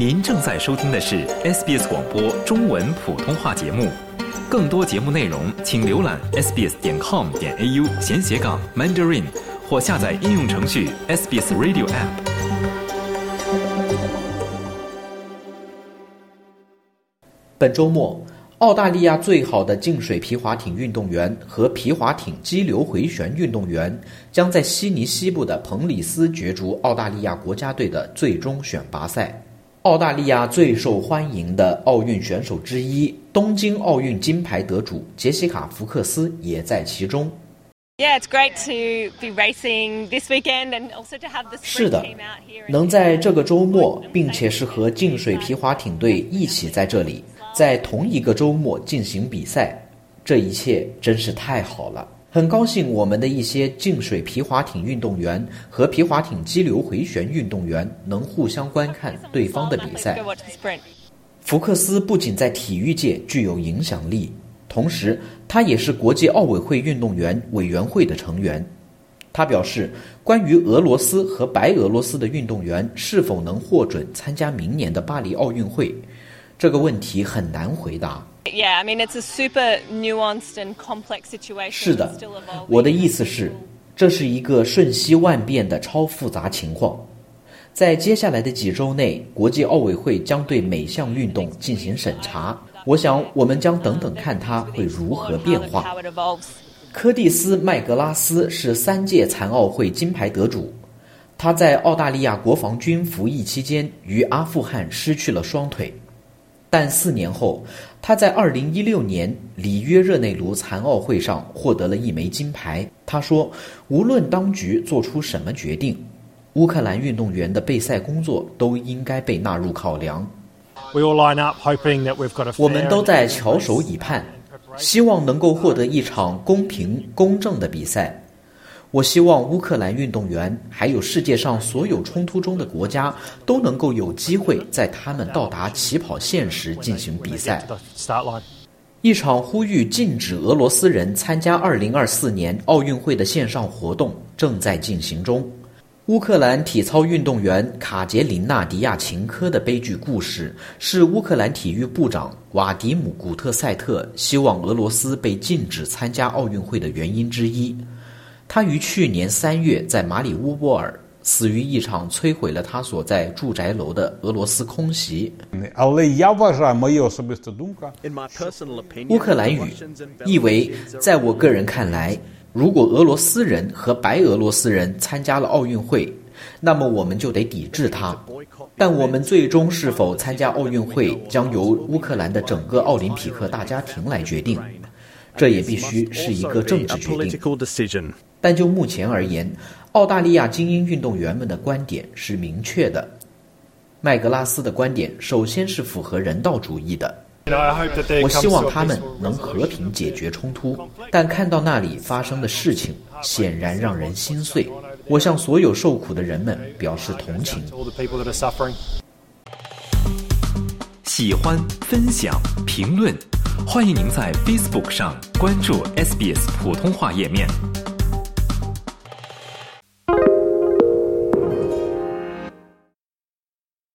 您正在收听的是 SBS 广播中文普通话节目。更多节目内容，请浏览 sbs 点 com 点 au 闲斜杠 mandarin，或下载应用程序 SBS Radio App。本周末，澳大利亚最好的净水皮划艇运动员和皮划艇激流回旋运动员将在悉尼西部的彭里斯角逐澳大利亚国家队的最终选拔赛。澳大利亚最受欢迎的奥运选手之一，东京奥运金牌得主杰西卡·福克斯也在其中。Yeah, it's great to be racing this weekend and also to have the 是 sprint 的 team out here. 能在这个周末，并且是和净水皮划艇队一起在这里，在同一个周末进行比赛，这一切真是太好了。很高兴我们的一些净水皮划艇运动员和皮划艇激流回旋运动员能互相观看对方的比赛。福克斯不仅在体育界具有影响力，同时他也是国际奥委会运动员委员会的成员。他表示，关于俄罗斯和白俄罗斯的运动员是否能获准参加明年的巴黎奥运会，这个问题很难回答。Yeah, I mean it's a super nuanced and complex situation. 是的.我的意思是，这是一个瞬息万变的超复杂情况。在接下来的几周内，国际奥委会将对每项运动进行审查。我想，我们将等等看它会如何变化。科蒂斯·麦格拉斯是三届残奥会金牌得主，他在澳大利亚国防军服役期间于阿富汗失去了双腿，但四年后，他在2016年里约热内卢残奥会上获得了一枚金牌。他说：“无论当局做出什么决定，乌克兰运动员的备赛工作都应该被纳入考量。” We all line up hoping that we've got a 我们都在翘首以盼，希望能够获得一场公平公正的比赛。我希望乌克兰运动员还有世界上所有冲突中的国家都能够有机会在他们到达起跑线时进行比赛。一场呼吁禁止俄罗斯人参加2024年奥运会的线上活动正在进行中。乌克兰体操运动员卡捷琳娜·迪亚琴科的悲剧故事，是乌克兰体育部长瓦迪姆·古特塞特希望俄罗斯被禁止参加奥运会的原因之一。他于去年三月在马里乌波尔死于一场摧毁了他所在住宅楼的俄罗斯空袭。乌克兰语意为在我个人看来如果俄罗斯人和白俄罗斯人参加了奥运会那么我们就得抵制他。但我们最终是否参加奥运会将由乌克兰的整个奥林匹克大家庭来决定。这也必须是一个政治决定。但就目前而言，澳大利亚精英运动员们的观点是明确的。麦格拉斯的观点首先是符合人道主义的。我希望他们能和平解决冲突，但看到那里发生的事情，显然让人心碎。我向所有受苦的人们表示同情。喜欢、分享、评论，欢迎您在 Facebook 上关注 SBS 普通话页面。